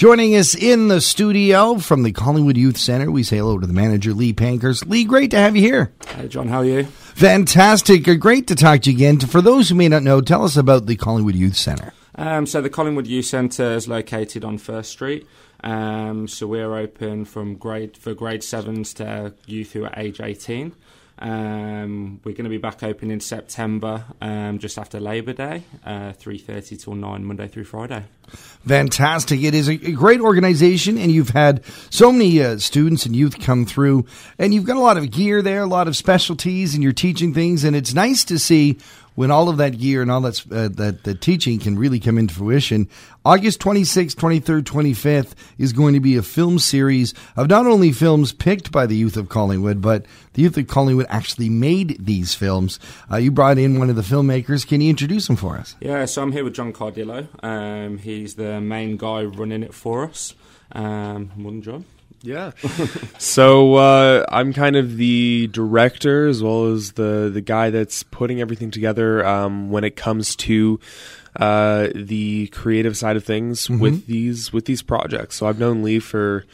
Joining us in the studio from the Collingwood Youth Center, we say hello to the manager, Lee Pankhurst. Lee, great to have you here. Hey, John, how are you? Fantastic. Uh, Great to talk to you again. For those who may not know, tell us about the Collingwood Youth Center. Um, so the Collingwood Youth Centre is located on First Street. Um, so we're open from grade for grade sevens to youth who are age 18. Um, we're going to be back open in September, um, just after Labor Day, uh, 3.30 till 9, Monday through Friday. Fantastic. It is a a great organization, and you've had so many uh, students and youth come through, and you've got a lot of gear there, a lot of specialties, and you're teaching things, and it's nice to see when all of that gear and all uh, that the teaching can really come into fruition. August 26th, 23rd, 25th is going to be a film series of not only films picked by the youth of Collingwood, but the youth of Collingwood actually made these films. Uh, you brought in one of the filmmakers. Can you introduce him for us? Yeah, so I'm here with John Cardillo. Um, he's the main guy running it for us. Um, morning, John. Yeah. so uh, I'm kind of the director as well as the the guy that's putting everything together um, when it comes to uh, the creative side of things with these with these projects. So I've known Lee for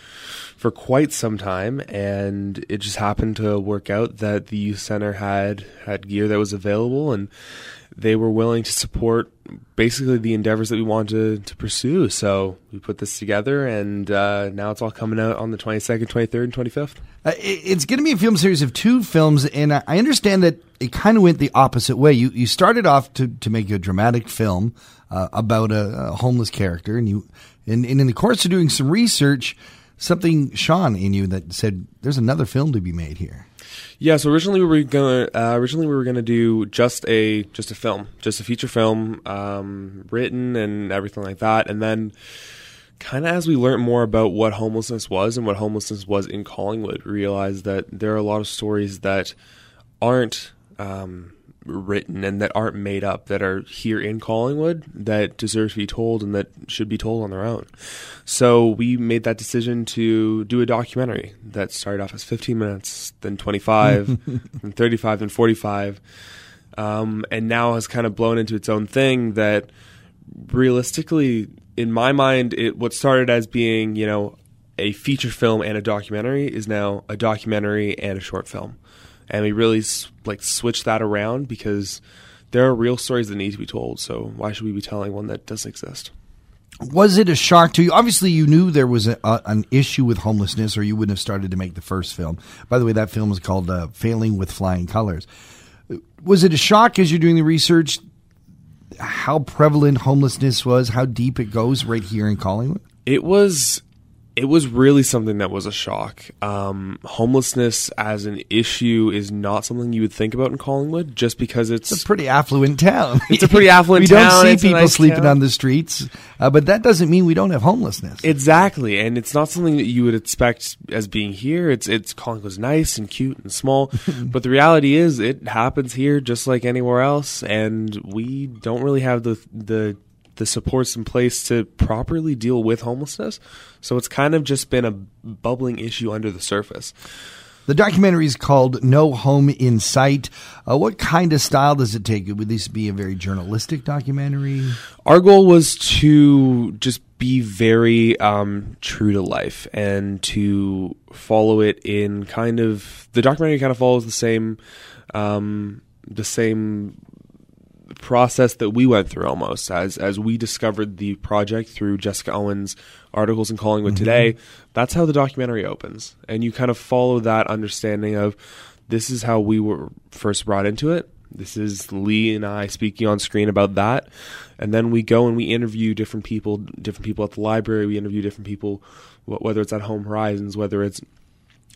for quite some time, and it just happened to work out that the youth center had had gear that was available and. They were willing to support basically the endeavors that we wanted to, to pursue. So we put this together, and uh, now it's all coming out on the 22nd, 23rd, and 25th. Uh, it's going to be a film series of two films, and I understand that it kind of went the opposite way. You you started off to, to make a dramatic film uh, about a, a homeless character, and you and, and in the course of doing some research, something shone in you that said there's another film to be made here. Yeah, so originally we were gonna uh, originally we were gonna do just a just a film, just a feature film, um, written and everything like that, and then kind of as we learned more about what homelessness was and what homelessness was in Collingwood, realized that there are a lot of stories that aren't um, written and that aren't made up that are here in Collingwood that deserve to be told and that should be told on their own. So we made that decision to do a documentary that started off as 15 minutes, then 25, then 35, then 45, um, and now has kind of blown into its own thing that realistically, in my mind, it what started as being, you know, a feature film and a documentary is now a documentary and a short film. And we really like switch that around because there are real stories that need to be told. So why should we be telling one that doesn't exist? Was it a shock to you? Obviously, you knew there was a, a, an issue with homelessness, or you wouldn't have started to make the first film. By the way, that film is called uh, "Failing with Flying Colors." Was it a shock as you're doing the research how prevalent homelessness was, how deep it goes right here in Collingwood? It was it was really something that was a shock. Um, homelessness as an issue is not something you would think about in Collingwood, just because it's It's a pretty affluent town. It's a pretty affluent we town. don't see It's people nice sleeping town. on the streets, uh, but that doesn't mean we don't have homelessness. Exactly, and it's not something that you would expect as being here. It's it's Collingwood's nice and cute and small, but the reality is it happens here just like anywhere else, and we don't really have the the the supports in place to properly deal with homelessness. So it's kind of just been a bubbling issue under the surface. The documentary is called No Home in Sight. Uh, what kind of style does it take? Would this be a very journalistic documentary? Our goal was to just be very um, true to life and to follow it in kind of the documentary kind of follows the same um, the same process that we went through almost as as we discovered the project through Jessica Owens articles in Collingwood mm-hmm. today that's how the documentary opens. And you kind of follow that understanding of this is how we were first brought into it. This is Lee and I speaking on screen about that. And then we go and we interview different people different people at the library. We interview different people whether it's at Home Horizons whether it's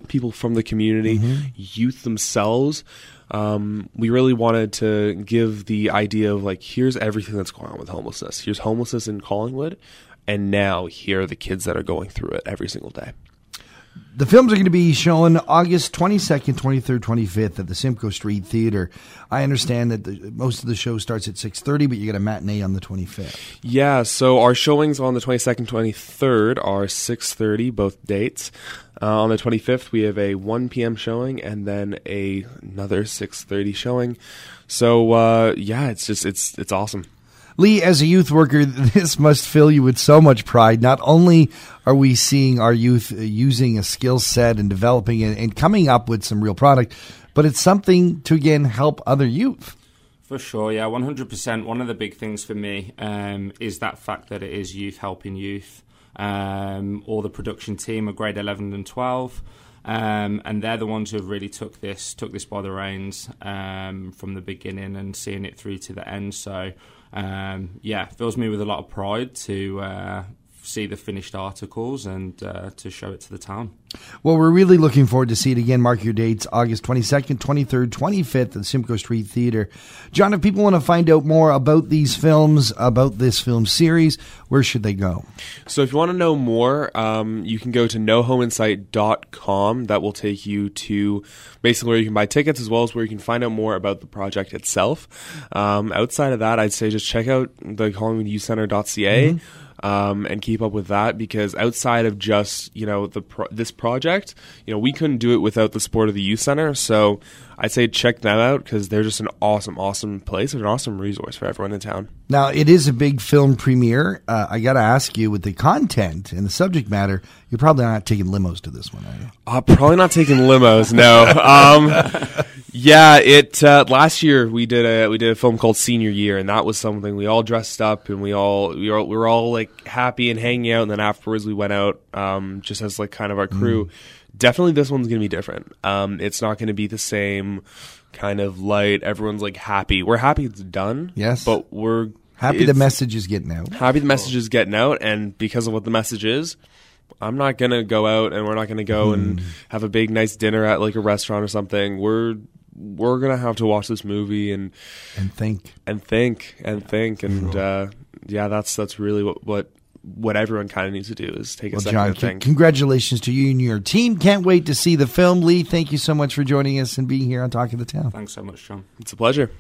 people from the community, youth themselves. Um, we really wanted to give the idea of like, here's everything that's going on with homelessness. Here's homelessness in Collingwood, and now here are the kids that are going through it every single day. The films are going to be shown August 22nd, 23rd, 25th at the Simcoe Street Theater. I understand that the, most of the show starts at 6.30, but you get a matinee on the 25th. Yeah, so our showings on the 22nd, 23rd are 6:30 both dates. Uh, on the 25th, we have a 1 p.m. showing and then a another 6:30 showing. So uh, yeah, it's just it's it's awesome. Lee, as a youth worker, this must fill you with so much pride. Not only are we seeing our youth uh, using a skill set and developing it and coming up with some real product, but it's something to again help other youth. For sure, yeah, 100%. One of the big things for me um, is that fact that it is youth helping youth. Um, all the production team are grade 11 and 12. Um, and they're the ones who have really took this took this by the reins um, from the beginning and seeing it through to the end. So um, yeah, fills me with a lot of pride to uh, see the finished articles and uh, to show it to the town. Well, we're really looking forward to see it again. Mark your dates August 22nd, 23rd, 25th at the Simcoe Street Theatre. John, if people want to find out more about these films, about this film series, where should they go? So, if you want to know more, um, you can go to nohomeinsight.com. That will take you to basically where you can buy tickets as well as where you can find out more about the project itself. Um, outside of that, I'd say just check out the CollingwoodYouthCenter.ca. Mm-hmm um, and keep up with that because outside of just you know the pro- this project, you know we couldn't do it without the support of the youth center. So I'd say check them out because they're just an awesome, awesome place and an awesome resource for everyone in town. Now it is a big film premiere. Uh, I got to ask you, with the content and the subject matter, you're probably not taking limos to this one, are you? Uh, probably not taking limos. No. Um, yeah, it uh, last year we did a we did a film called Senior Year, and that was something we all dressed up and we all we were, we were all like happy and hanging out, and then afterwards we went out um, just as like kind of our crew. Mm. Definitely, this one's gonna be different. Um, it's not gonna be the same kind of light. Everyone's like happy. We're happy it's done. Yes, but we're happy the message is getting out. Happy the message is getting out, and because of what the message is, I'm not gonna go out and we're not gonna go mm. and have a big nice dinner at like a restaurant or something. We're we're gonna have to watch this movie and and think and think and think and uh, yeah, that's that's really what what what everyone kind of needs to do is take a well, second John, to think. Congratulations to you and your team. Can't wait to see the film. Lee, thank you so much for joining us and being here on Talk of the Town. Thanks so much, John. It's a pleasure.